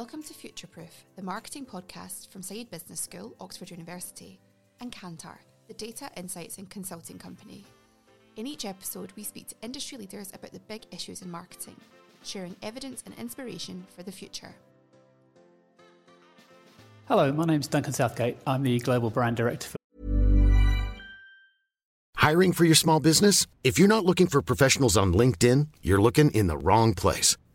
Welcome to Futureproof, the marketing podcast from Saïd Business School, Oxford University, and Kantar, the data, insights, and consulting company. In each episode, we speak to industry leaders about the big issues in marketing, sharing evidence and inspiration for the future. Hello, my name's Duncan Southgate. I'm the Global Brand Director for. Hiring for your small business? If you're not looking for professionals on LinkedIn, you're looking in the wrong place.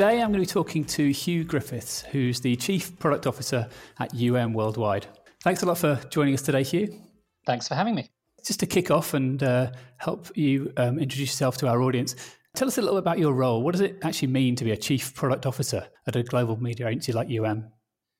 Today I'm going to be talking to Huw Griffiths, who's the Chief Product Officer at UM Worldwide. Thanks a lot for joining us today, Huw. Thanks for having me. Just to kick off and uh, help you um, introduce yourself to our audience, tell us a little bit about your role. What does it actually mean to be a Chief Product Officer at a global media agency like UM?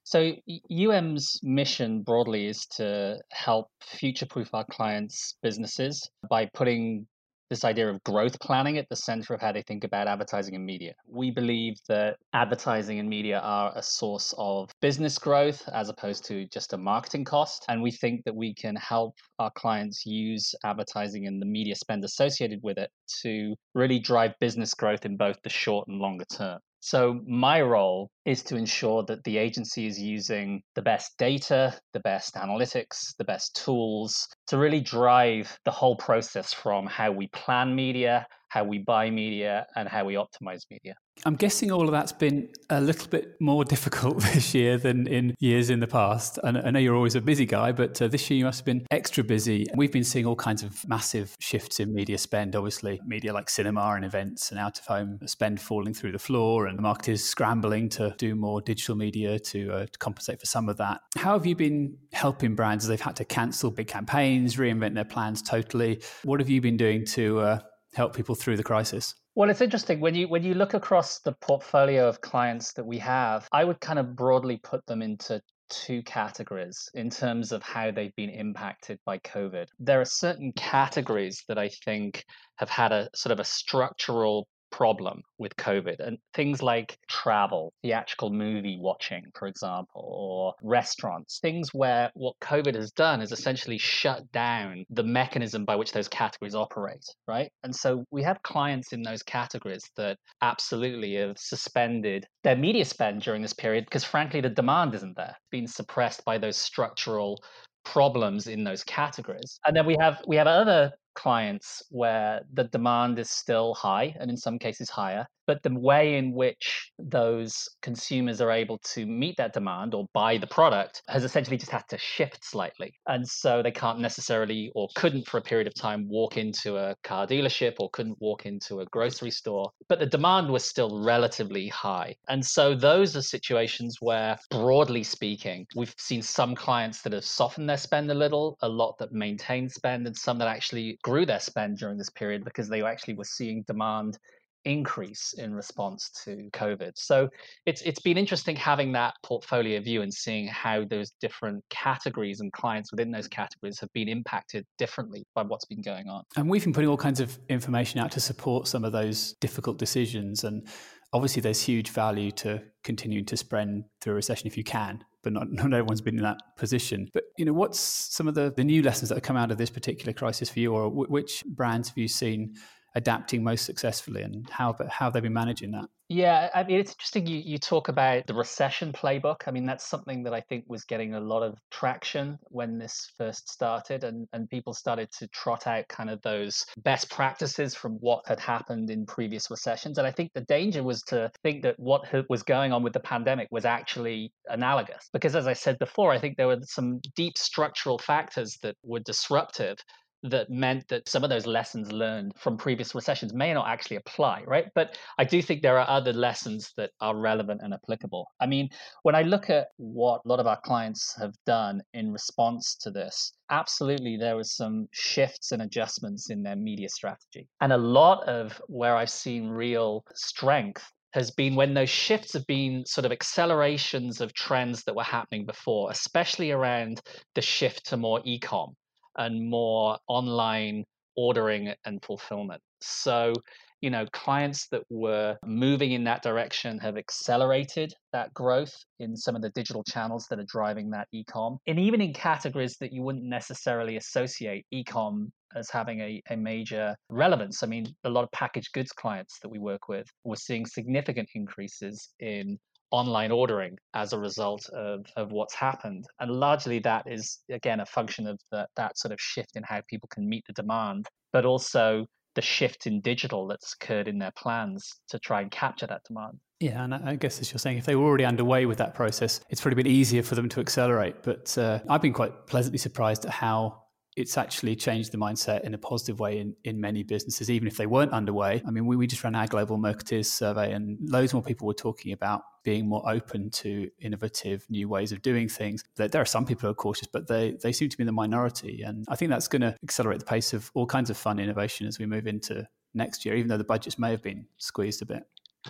So, UM's mission broadly is to help future proof our clients' businesses by putting this idea of growth planning at the center of how they think about advertising and media. We believe that advertising and media are a source of business growth as opposed to just a marketing cost. And we think that we can help our clients use advertising and the media spend associated with it to really drive business growth in both the short and longer term. So, my role is to ensure that the agency is using the best data, the best analytics, the best tools to really drive the whole process from how we plan media, how we buy media, and how we optimize media. I'm guessing all of that's been a little bit more difficult this year than in years in the past. And I know you're always a busy guy, but uh, this year you must have been extra busy. We've been seeing all kinds of massive shifts in media spend, obviously, media like cinema and events and out of home spend falling through the floor, and the marketers scrambling to do more digital media to, uh, to compensate for some of that. How have you been helping brands as they've had to cancel big campaigns, reinvent their plans totally? What have you been doing to uh, help people through the crisis? Well, it's interesting when you when you look across the portfolio of clients that we have. I would kind of broadly put them into two categories in terms of how they've been impacted by COVID. There are certain categories that I think have had a sort of a structural problem with COVID and things like travel, theatrical movie watching, for example, or restaurants, things where what COVID has done is essentially shut down the mechanism by which those categories operate, right? And so we have clients in those categories that absolutely have suspended their media spend during this period because frankly the demand isn't there, being suppressed by those structural problems in those categories and then we have we have other clients where the demand is still high and in some cases higher but the way in which those consumers are able to meet that demand or buy the product has essentially just had to shift slightly. And so they can't necessarily or couldn't for a period of time walk into a car dealership or couldn't walk into a grocery store but the demand was still relatively high. And so those are situations where broadly speaking we've seen some clients that have softened their spend a little a lot that maintain spend and some that actually grew their spend during this period because they actually were seeing demand increase in response to COVID. So it's it's been interesting having that portfolio view and seeing how those different categories and clients within those categories have been impacted differently by what's been going on. And we've been putting all kinds of information out to support some of those difficult decisions and obviously there's huge value to continuing to spend through a recession if you can but not, not everyone's been in that position. But you know what's some of the, the new lessons that have come out of this particular crisis for you or w- which brands have you seen adapting most successfully and how how they've been managing that yeah, I mean, it's interesting you, you talk about the recession playbook. I mean, that's something that I think was getting a lot of traction when this first started, and, and people started to trot out kind of those best practices from what had happened in previous recessions. And I think the danger was to think that what was going on with the pandemic was actually analogous. Because as I said before, I think there were some deep structural factors that were disruptive that meant that some of those lessons learned from previous recessions may not actually apply, right? But I do think there are other lessons that are relevant and applicable. I mean, when I look at what a lot of our clients have done in response to this, absolutely there was some shifts and adjustments in their media strategy. And a lot of where I've seen real strength has been when those shifts have been sort of accelerations of trends that were happening before, especially around the shift to more e-com and more online ordering and fulfillment. So, you know, clients that were moving in that direction have accelerated that growth in some of the digital channels that are driving that e-com. And even in categories that you wouldn't necessarily associate e-com as having a, a major relevance. I mean, a lot of packaged goods clients that we work with, we're seeing significant increases in online ordering as a result of, of what's happened. And largely that is, again, a function of the, that sort of shift in how people can meet the demand, but also the shift in digital that's occurred in their plans to try and capture that demand. Yeah, and I guess as you're saying, if they were already underway with that process, it's probably been easier for them to accelerate. But uh, I've been quite pleasantly surprised at how it's actually changed the mindset in a positive way in, in many businesses, even if they weren't underway. I mean, we, we just ran our global marketers survey, and loads more people were talking about being more open to innovative new ways of doing things. There, are some people who are cautious, but they, they seem to be in the minority. And I think that's going to accelerate the pace of all kinds of fun innovation as we move into next year, even though the budgets may have been squeezed a bit.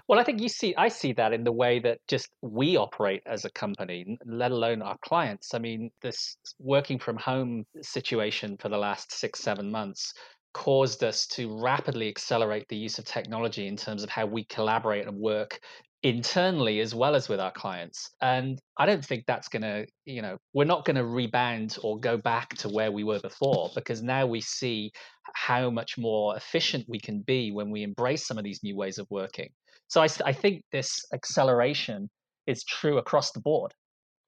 Well, I think you see, I see that in the way that just we operate as a company, let alone our clients. I mean, this working from home situation for the last six, seven months caused us to rapidly accelerate the use of technology in terms of how we collaborate and work internally as well as with our clients. And I don't think that's going to, you know, we're not going to rebound or go back to where we were before because now we see how much more efficient we can be when we embrace some of these new ways of working. So I, I think this acceleration is true across the board.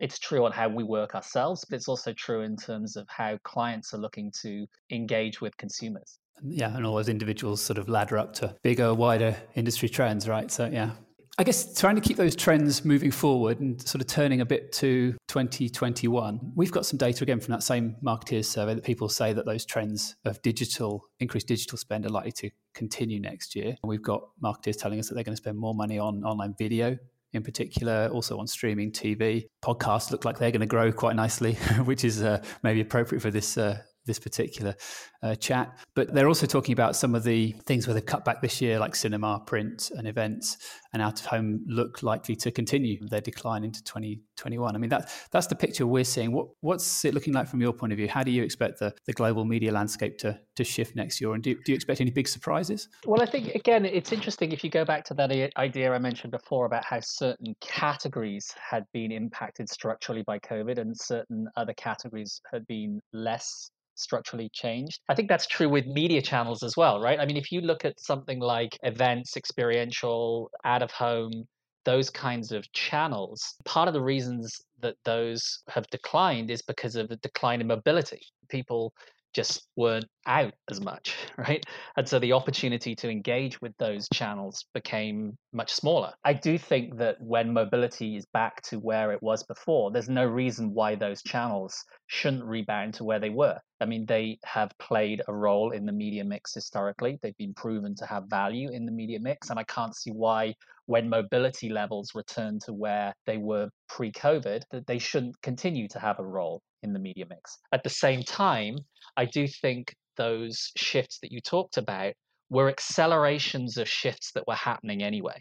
It's true on how we work ourselves, but it's also true in terms of how clients are looking to engage with consumers. Yeah, and all those individuals sort of ladder up to bigger, wider industry trends, right? So, yeah, I guess trying to keep those trends moving forward and sort of turning a bit to 2021, we've got some data again from that same marketeers survey that people say that those trends of digital, increased digital spend are likely to continue next year. We've got marketers telling us that they're going to spend more money on online video in particular, also on streaming TV. Podcasts look like they're going to grow quite nicely, which is uh, maybe appropriate for this uh, this particular uh, chat. But they're also talking about some of the things where they've cut back this year, like cinema, print, and events, and out of home look likely to continue their decline into 2021. I mean, that, that's the picture we're seeing. What, what's it looking like from your point of view? How do you expect the, the global media landscape to, to shift next year? And do, do you expect any big surprises? Well, I think, again, it's interesting if you go back to that idea I mentioned before about how certain categories had been impacted structurally by COVID and certain other categories had been less structurally changed. I think that's true with media channels as well, right? I mean, if you look at something like events, experiential, out of home, those kinds of channels, part of the reasons that those have declined is because of the decline in mobility. People just weren't out as much, right? And so the opportunity to engage with those channels became much smaller. I do think that when mobility is back to where it was before, there's no reason why those channels shouldn't rebound to where they were. I mean, they have played a role in the media mix historically. They've been proven to have value in the media mix. And I can't see why, when mobility levels return to where they were pre COVID, that they shouldn't continue to have a role in the media mix. At the same time, I do think those shifts that you talked about were accelerations of shifts that were happening anyway,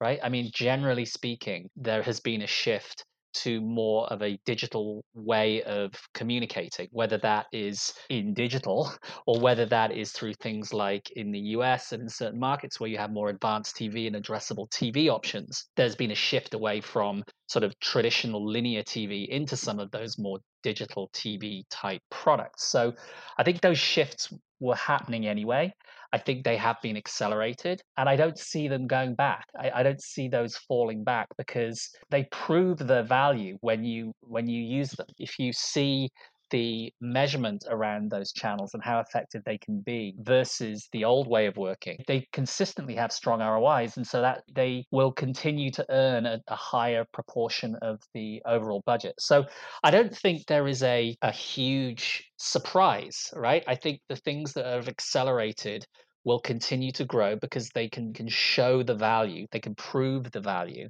right? I mean, generally speaking, there has been a shift to more of a digital way of communicating, whether that is in digital or whether that is through things like in the US and in certain markets where you have more advanced TV and addressable TV options. There's been a shift away from sort of traditional linear TV into some of those more digital TV type products. So I think those shifts were happening anyway. I think they have been accelerated, and I don't see them going back. I, I, don't see those falling back because they prove their value when you when you use them. If you see the measurement around those channels and how effective they can be versus the old way of working, they consistently have strong ROIs, and so that they will continue to earn a, a higher proportion of the overall budget. So I don't think there is a, a huge surprise, right? I think the things that have accelerated will continue to grow because they can can show the value, they can prove the value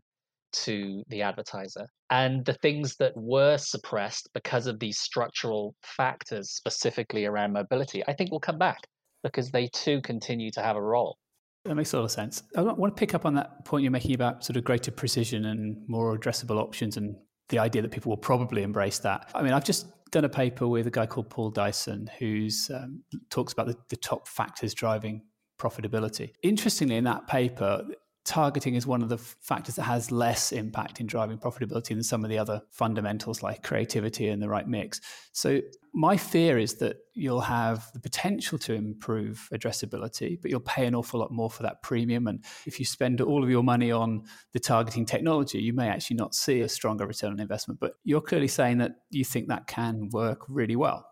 to the advertiser. And the things that were suppressed because of these structural factors, specifically around mobility, I think will come back because they too continue to have a role. That makes a lot of sense. I want to pick up on that point you're making about sort of greater precision and more addressable options and the idea that people will probably embrace that. I mean, I've just done a paper with a guy called Paul Dyson who um, talks about the, the top factors driving profitability. Interestingly, in that paper, targeting is one of the factors that has less impact in driving profitability than some of the other fundamentals like creativity and the right mix. So, my fear is that you'll have the potential to improve addressability, but you'll pay an awful lot more for that premium. And if you spend all of your money on the targeting technology, you may actually not see a stronger return on investment. But you're clearly saying that you think that can work really well.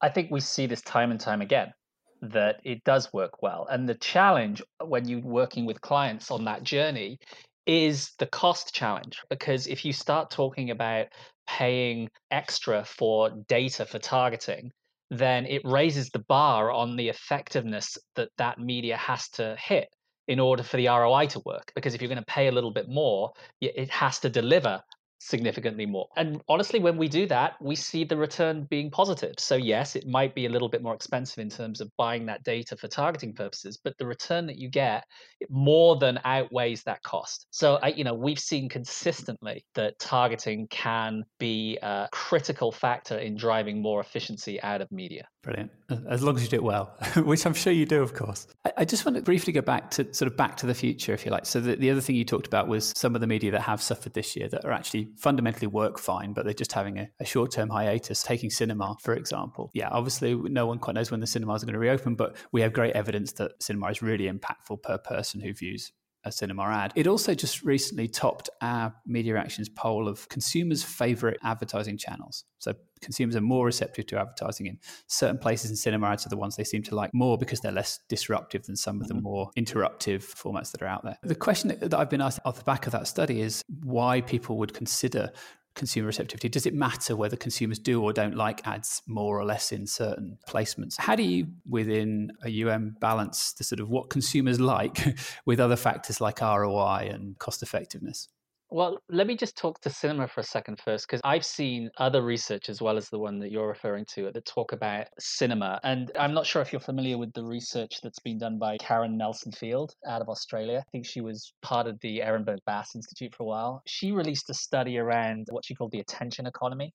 I think we see this time and time again that it does work well. And the challenge uh, when you're working with clients on that journey is the cost challenge. Because if you start talking about paying extra for data for targeting, then it raises the bar on the effectiveness that that media has to hit in order for the ROI to work. Because if you're going to pay a little bit more, it has to deliver significantly more. And honestly, when we do that, we see the return being positive. So, yes, it might be a little bit more expensive in terms of buying that data for targeting purposes, but the return that you get more than outweighs that cost. So, I, you know, we've seen consistently that targeting can be a critical factor in driving more efficiency out of media. Brilliant. As long as you do it well, which I'm sure you do, of course. I, I, just want to briefly go back to sort of back to the future, if you like. So, the, the other thing you talked about was some of the media that have suffered this year that are actually fundamentally work fine, but they're just having a, a short term hiatus, taking cinema, for example. Yeah, obviously, no one quite knows when the cinemas are going to reopen, but we have great evidence that cinema is really impactful per person who views a cinema ad. It also just recently topped our Media Reactions poll of consumers' favorite advertising channels. So consumers are more receptive to advertising in certain places in cinema ads are the ones they seem to like more because they're less disruptive than some of the mm-hmm. more interruptive formats that are out there. The question that I've been asked off the back of that study is why people would consider consumer receptivity? Does it matter whether consumers do or don't like ads more or less in certain placements? How do you, within a UM, balance the sort of what consumers like with other factors like ROI and cost effectiveness? Well, let me just talk to cinema for a second first, because I've seen other research as well as the one that you're referring to that talk about cinema. And I'm not sure if you're familiar with the research that's been done by Karen Nelson Field out of Australia. I think she was part of the Ehrenberg Bass Institute for a while. She released a study around what she called the attention economy.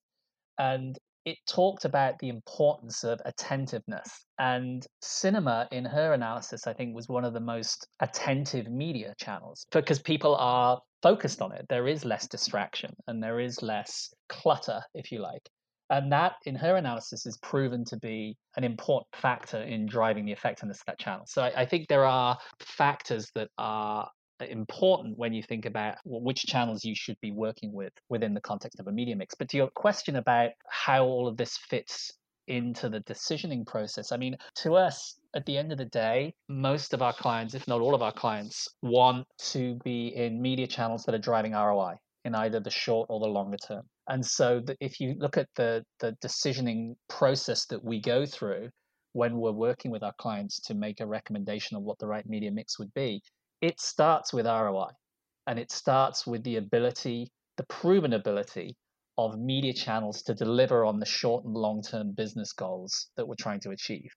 And it talked about the importance of attentiveness. And cinema, in her analysis, I think was one of the most attentive media channels because people are focused on it. There is less distraction and there is less clutter, if you like. And that, in her analysis, is proven to be an important factor in driving the effectiveness of that channel. So I, I think there are factors that are important when you think about which channels you should be working with within the context of a media mix. But to your question about how all of this fits into the decisioning process, I mean, to us, at the end of the day, most of our clients, if not all of our clients, want to be in media channels that are driving ROI in either the short or the longer term. And so the, if you look at the, the decisioning process that we go through when we're working with our clients to make a recommendation of what the right media mix would be, it starts with ROI and it starts with the ability, the proven ability of media channels to deliver on the short and long term business goals that we're trying to achieve.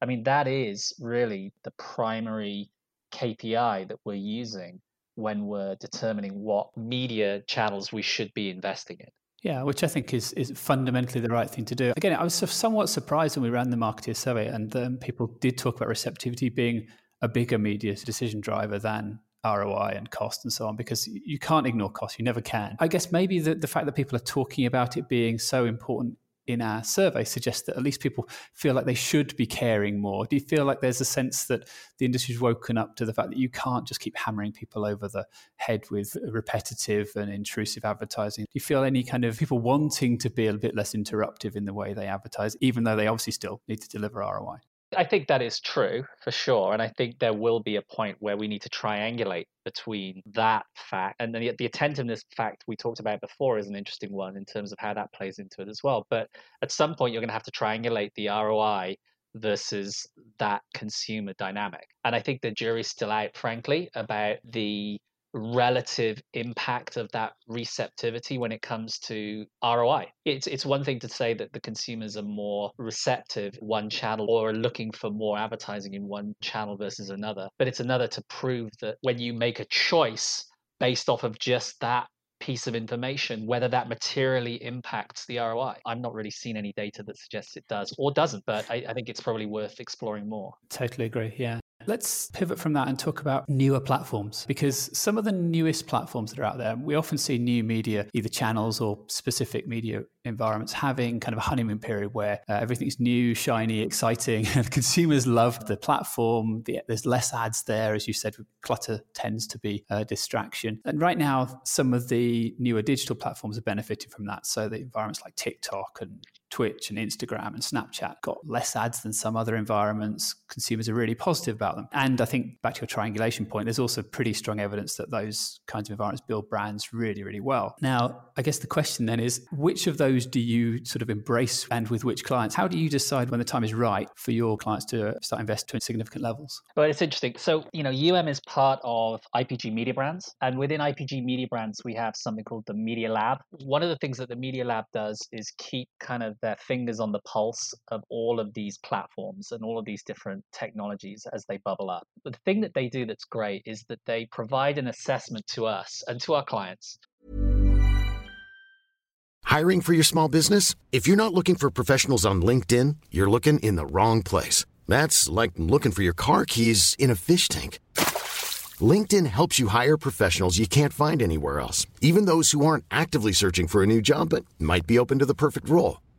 I mean, that is really the primary KPI that we're using when we're determining what media channels we should be investing in. Yeah, which I think is is fundamentally the right thing to do. Again, I was somewhat surprised when we ran the marketer survey, and um, people did talk about receptivity being a bigger media decision driver than ROI and cost and so on, because you can't ignore cost. You never can. I guess maybe the, the fact that people are talking about it being so important in our survey suggests that at least people feel like they should be caring more. Do you feel like there's a sense that the industry's woken up to the fact that you can't just keep hammering people over the head with repetitive and intrusive advertising? Do you feel any kind of people wanting to be a bit less interruptive in the way they advertise, even though they obviously still need to deliver ROI? I think that is true for sure. And I think there will be a point where we need to triangulate between that fact and the, the attentiveness fact we talked about before is an interesting one in terms of how that plays into it as well. But at some point, you're going to have to triangulate the ROI versus that consumer dynamic. And I think the jury's still out, frankly, about the relative impact of that receptivity when it comes to ROI. It's it's one thing to say that the consumers are more receptive one channel or looking for more advertising in one channel versus another, but it's another to prove that when you make a choice based off of just that piece of information, whether that materially impacts the ROI. I'm not really seeing any data that suggests it does or doesn't, but I, I think it's probably worth exploring more. Totally agree. Yeah. Let's pivot from that and talk about newer platforms because some of the newest platforms that are out there, we often see new media, either channels or specific media environments, having kind of a honeymoon period where uh, everything's new, shiny, exciting, and consumers love the platform. The, there's less ads there, as you said, clutter tends to be a distraction. And right now, some of the newer digital platforms are benefiting from that. So the environments like TikTok and Twitch and Instagram and Snapchat got less ads than some other environments. Consumers are really positive about them. And I think back to your triangulation point, there's also pretty strong evidence that those kinds of environments build brands really, really well. Now, I guess the question then is which of those do you sort of embrace and with which clients? How do you decide when the time is right for your clients to start investing in significant levels? Well, it's interesting. So, you know, UM is part of IPG Mediabrands. And within IPG Mediabrands, we have something called the Media Lab. One of the things that the Media Lab does is keep kind of their fingers on the pulse of all of these platforms and all of these different technologies as they bubble up. But the thing that they do that's great is that they provide an assessment to us and to our clients. Hiring for your small business? If you're not looking for professionals on LinkedIn, you're looking in the wrong place. That's like looking for your car keys in a fish tank. LinkedIn helps you hire professionals you can't find anywhere else, even those who aren't actively searching for a new job but might be open to the perfect role.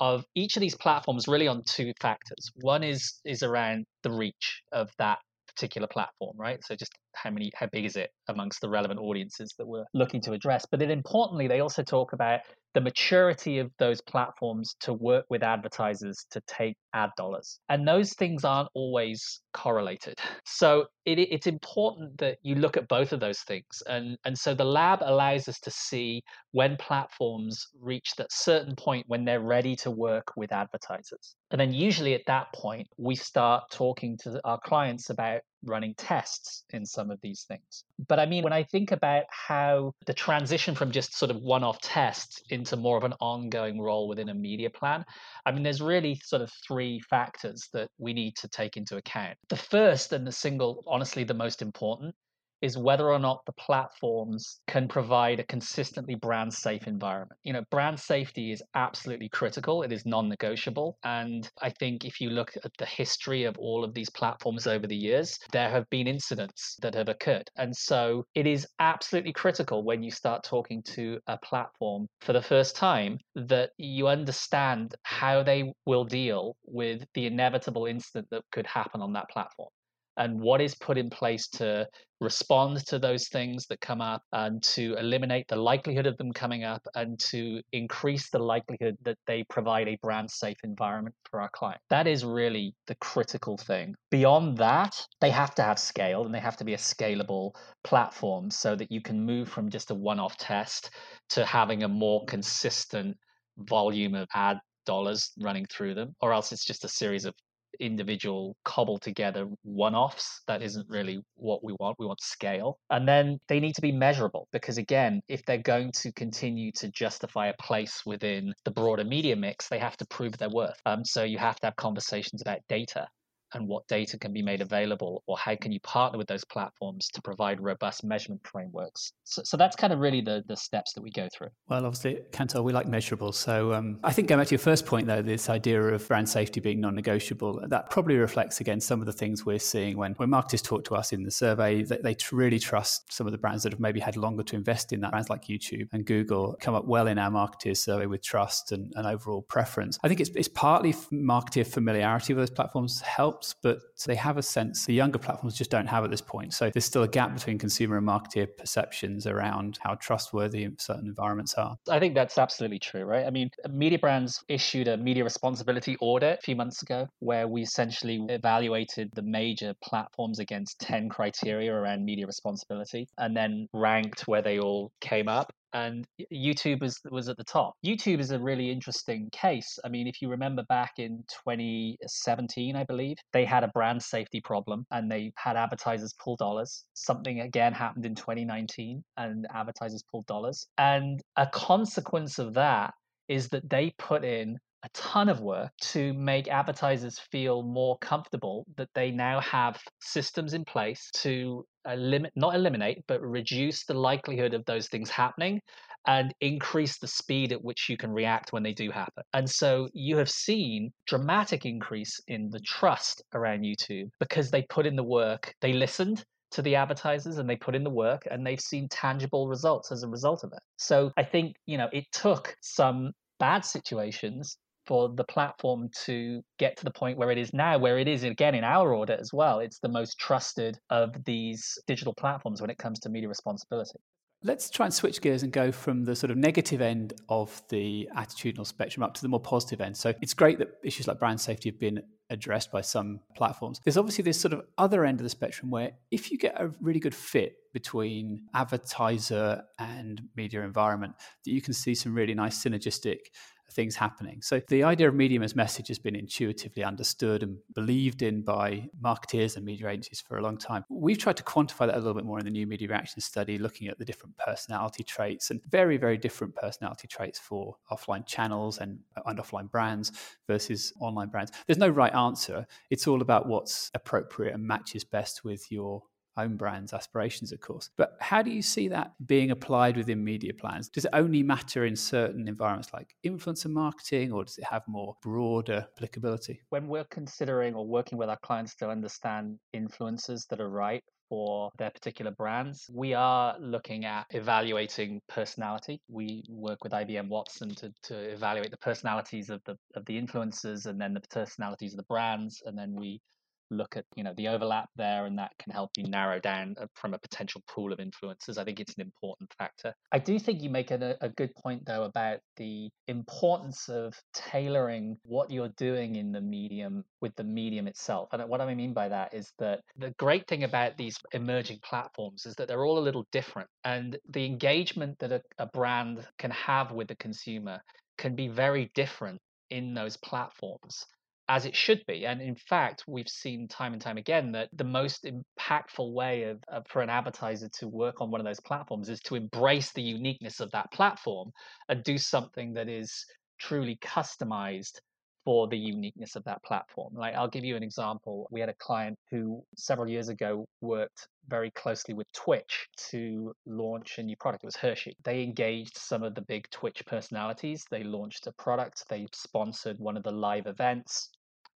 Of each of these platforms really on two factors. One is is around the reach of that particular platform, right? So just how many, how big is it amongst the relevant audiences that we're looking to address? But then importantly, they also talk about the maturity of those platforms to work with advertisers to take ad dollars. And those things aren't always correlated. So it, it's important that you look at both of those things. And, and so the lab allows us to see when platforms reach that certain point when they're ready to work with advertisers. And then usually at that point, we start talking to our clients about running tests in some of these things. But I mean, when I think about how the transition from just sort of one off tests into more of an ongoing role within a media plan, I mean, there's really sort of three factors that we need to take into account. The first and the single, honestly, the most important is whether or not the platforms can provide a consistently brand safe environment. You know, brand safety is absolutely critical, it is non negotiable. And I think if you look at the history of all of these platforms over the years, there have been incidents that have occurred. And so it is absolutely critical when you start talking to a platform for the first time that you understand how they will deal with the inevitable incident that could happen on that platform and what is put in place to respond to those things that come up and to eliminate the likelihood of them coming up and to increase the likelihood that they provide a brand safe environment for our client. That is really the critical thing. Beyond that, they have to have scale and they have to be a scalable platform so that you can move from just a one off test to having a more consistent volume of ad dollars running through them, or else it's just a series of individual cobbled together one offs. That isn't really what we want. We want scale. And then they need to be measurable because, again, if they're going to continue to justify a place within the broader media mix, they have to prove their worth. Um, so you have to have conversations about data and what data can be made available or how can you partner with those platforms to provide robust measurement frameworks? So, so that's kind of really the, the steps that we go through. Well obviously Kantar we like measurable so um, i think going back to your first point though this idea of brand safety being non-negotiable that probably reflects again some of the things we're seeing when, when marketers talk to us in the survey. That they really trust some of the brands that have maybe had longer to invest in that brands like youtube and google come up well in our marketers survey with trust and, and overall preference. I think it's, it's partly marketer familiarity with those platforms help helps, but they have a sense the younger platforms just don't have at this point. So there's still a gap between consumer and marketer perceptions around how trustworthy certain environments are. I think that's absolutely true, right? I mean, media brands issued a media responsibility audit a few months ago where we essentially evaluated the major platforms against 10 criteria around media responsibility and then ranked where they all came up and YouTube was was at the top. YouTube is a really interesting case. I mean, if you remember back in 2017, I believe they had a brand safety problem and they had advertisers pull dollars. Something again happened in 2019 and advertisers pulled dollars. And a consequence of that is that they put in a ton of work to make advertisers feel more comfortable that they now have systems in place to limit not eliminate, but reduce the likelihood of those things happening and increase the speed at which you can react when they do happen. And so you have seen dramatic increase in the trust around YouTube because they put in the work, they listened to the advertisers and they put in the work and they've seen tangible results as a result of it. So I think, you know, it took some bad situations for the platform to get to the point where it is now, where it is again in our order as well. It's the most trusted of these digital platforms when it comes to media responsibility. Let's try and switch gears and go from the sort of negative end of the attitudinal spectrum up to the more positive end. So it's great that issues like brand safety have been addressed by some platforms. There's obviously this sort of other end of the spectrum where if you get a really good fit between advertiser and media environment, that you can see some really nice synergistic things happening. So the idea of medium as message has been intuitively understood and believed in by marketeers and media agencies for a long time. We've tried to quantify that a little bit more in the new media reaction study, looking at the different personality traits and very, very different personality traits for offline channels and, and offline brands versus online brands. There's no right answer. It's all about what's appropriate and matches best with your own brand's aspirations, of course. But how do you see that being applied within media plans? Does it only matter in certain environments like influencer marketing, or does it have more broader applicability? When we're considering or working with our clients to understand influencers that are right for their particular brands. We are looking at evaluating personality. We work with IBM Watson to, to evaluate the personalities of the of the influencers and then the personalities of the brands, and then we look at you know the overlap there and that can help you narrow down uh, from a potential pool of influencers i think it's an important factor. I do think you make a, a good point though about the importance of tailoring what you're doing in the medium with the medium itself. And what i mean by that is that the great thing about these emerging platforms is that they're all a little different and the engagement that a, a brand can have with the consumer can be very different in those platforms as it should be. And in fact, we've seen time and time again that the most impactful way of, of, for an advertiser to work on one of those platforms is to embrace the uniqueness of that platform and do something that is truly customized for the uniqueness of that platform. Like I'll give you an example. We had a client who several years ago worked very closely with Twitch to launch a new product. It was Hershey. They engaged some of the big Twitch personalities. They launched a product. They sponsored one of the live events.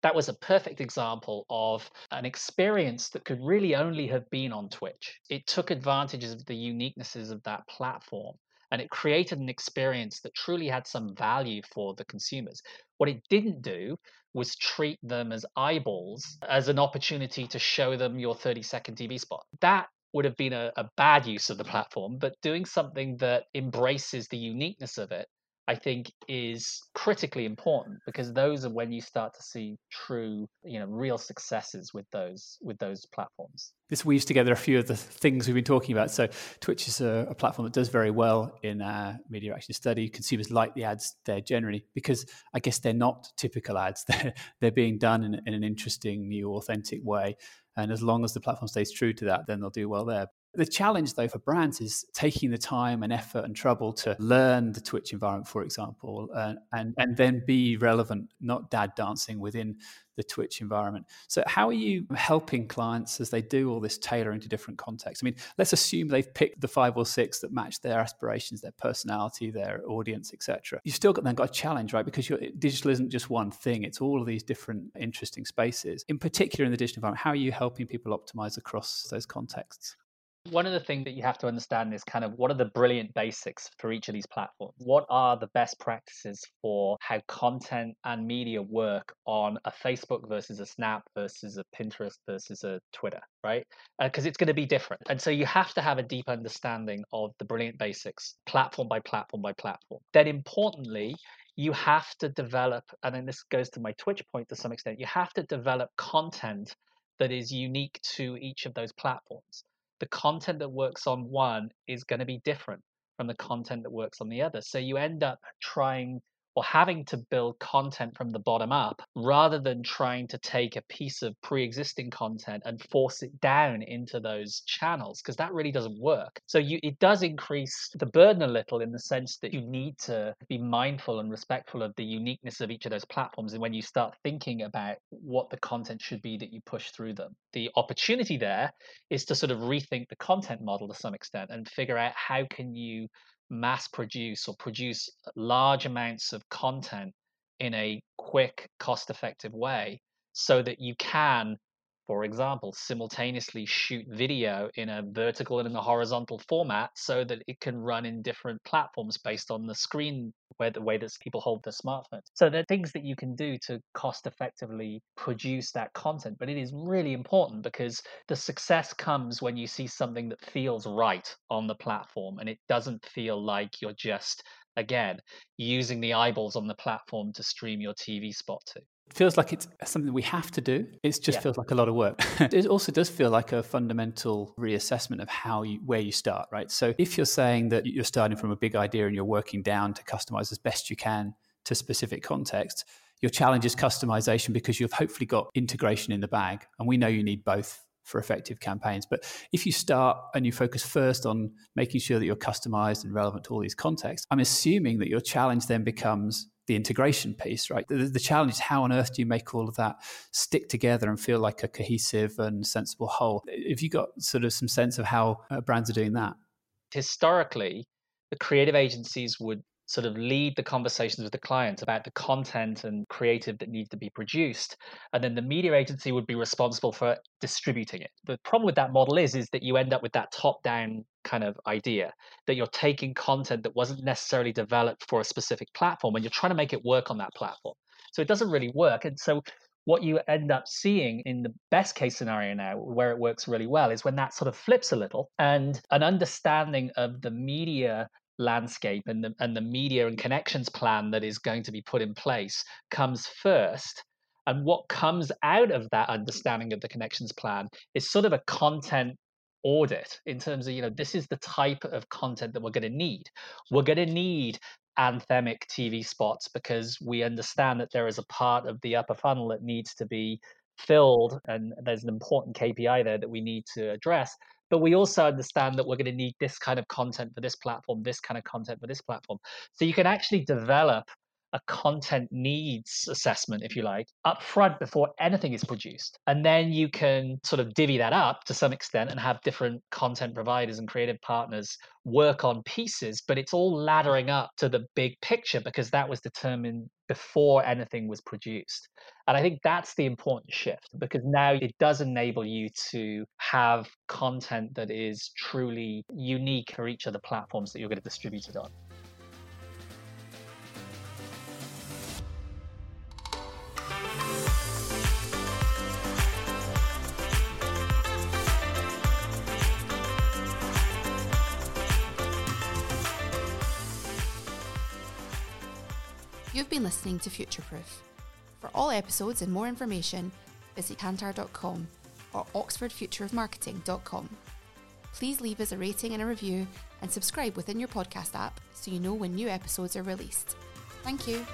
That was a perfect example of an experience that could really only have been on Twitch. It took advantages of the uniquenesses of that platform and it created an experience that truly had some value for the consumers. What it didn't do was treat them as eyeballs, as an opportunity to show them your 30 second TV spot. That would have been a, a bad use of the platform, but doing something that embraces the uniqueness of it I think is critically important because those are when you start to see true, you know, real successes with those with those platforms. This weaves together a few of the things we've been talking about. So Twitch is a, a platform that does very well in our media reaction study. Consumers like the ads there generally because I guess they're not typical ads. They're they're being done in, in an interesting, new, authentic way. And as long as the platform stays true to that, then they'll do well there. The challenge, though, for brands is taking the time and effort and trouble to learn the Twitch environment, for example, and and then be relevant, not dad dancing within the Twitch environment. So, how are you helping clients as they do all this tailoring to different contexts? I mean, let's assume they've picked the five or six that match their aspirations, their personality, their audience, etc. You've still got then got a challenge, right? Because digital isn't just one thing; it's all of these different interesting spaces. In particular, in the digital environment, how are you helping people optimize across those contexts? One of the things that you have to understand is kind of what are the brilliant basics for each of these platforms? What are the best practices for how content and media work on a Facebook versus a Snap versus a Pinterest versus a Twitter, right? Because uh, it's going to be different. And so you have to have a deep understanding of the brilliant basics, platform by platform by platform. Then, importantly, you have to develop, and then this goes to my Twitch point to some extent, you have to develop content that is unique to each of those platforms the content that works on one is going to be different from the content that works on the other. So you end up trying or having to build content from the bottom up rather than trying to take a piece of pre-existing content and force it down into those channels because that really doesn't work. So you it does increase the burden a little in the sense that you need to be mindful and respectful of the uniqueness of each of those platforms and when you start thinking about what the content should be that you push through them. The opportunity there is to sort of rethink the content model to some extent and figure out how can you mass produce or produce large amounts of content in a quick, cost effective way so that you can for example, simultaneously shoot video in a vertical and in a horizontal format so that it can run in different platforms based on the screen where the way that people hold their smartphones. So there are things that you can do to cost effectively produce that content, but it is really important because the success comes when you see something that feels right on the platform and it doesn't feel like you're just again using the eyeballs on the platform to stream your TV spot to It feels like it's uh, something we have to do. It just yeah. feels like a lot of work. it also does feel like a fundamental reassessment of how you where you start, right? So if you're saying that you're starting from a big idea and you're working down to customize as best you can to specific context, your challenge is customization because you've hopefully got integration in the bag. And we know you need both for effective campaigns. But if you start and you focus first on making sure that you're customized and relevant to all these contexts, I'm assuming that your challenge then becomes the integration piece, right? The, the, challenge is how on earth do you make all of that stick together and feel like a cohesive and sensible whole? Have you got sort of some sense of how uh, brands are doing that? Historically, the creative agencies would sort of lead the conversations with the client about the content and creative that needs to be produced and then the media agency would be responsible for distributing it. The problem with that model is is that you end up with that top down kind of idea that you're taking content that wasn't necessarily developed for a specific platform and you're trying to make it work on that platform. So it doesn't really work and so what you end up seeing in the best case scenario now, where it works really well, is when that sort of flips a little and an understanding of the media landscape and the, and the media and connections plan that is going to be put in place comes first. And what comes out of that understanding of the connections plan is sort of a content audit in terms of, you know, this is the type of content that we're going to need. We're going to need anthemic TV spots because we understand that there is a part of the upper funnel that needs to be filled and there's an important KPI there that we need to address but we also understand that we're going to need this kind of content for this platform, this kind of content for this platform. So you can actually develop a content needs assessment, if you like, up front before anything is produced. And then you can sort of divvy that up to some extent and have different content providers and creative partners work on pieces, but it's all laddering up to the big picture because that was determined before anything was produced. And I think that's the important shift because now it does enable you to have content that is truly unique for each of the platforms that you're going to distribute it on. You've been listening to Futureproof. For all episodes and more information, visit kantar.com or oxfordfutureofmarketing.com. Please leave us a rating and a review and subscribe within your podcast app so you know when new episodes are released. Thank you.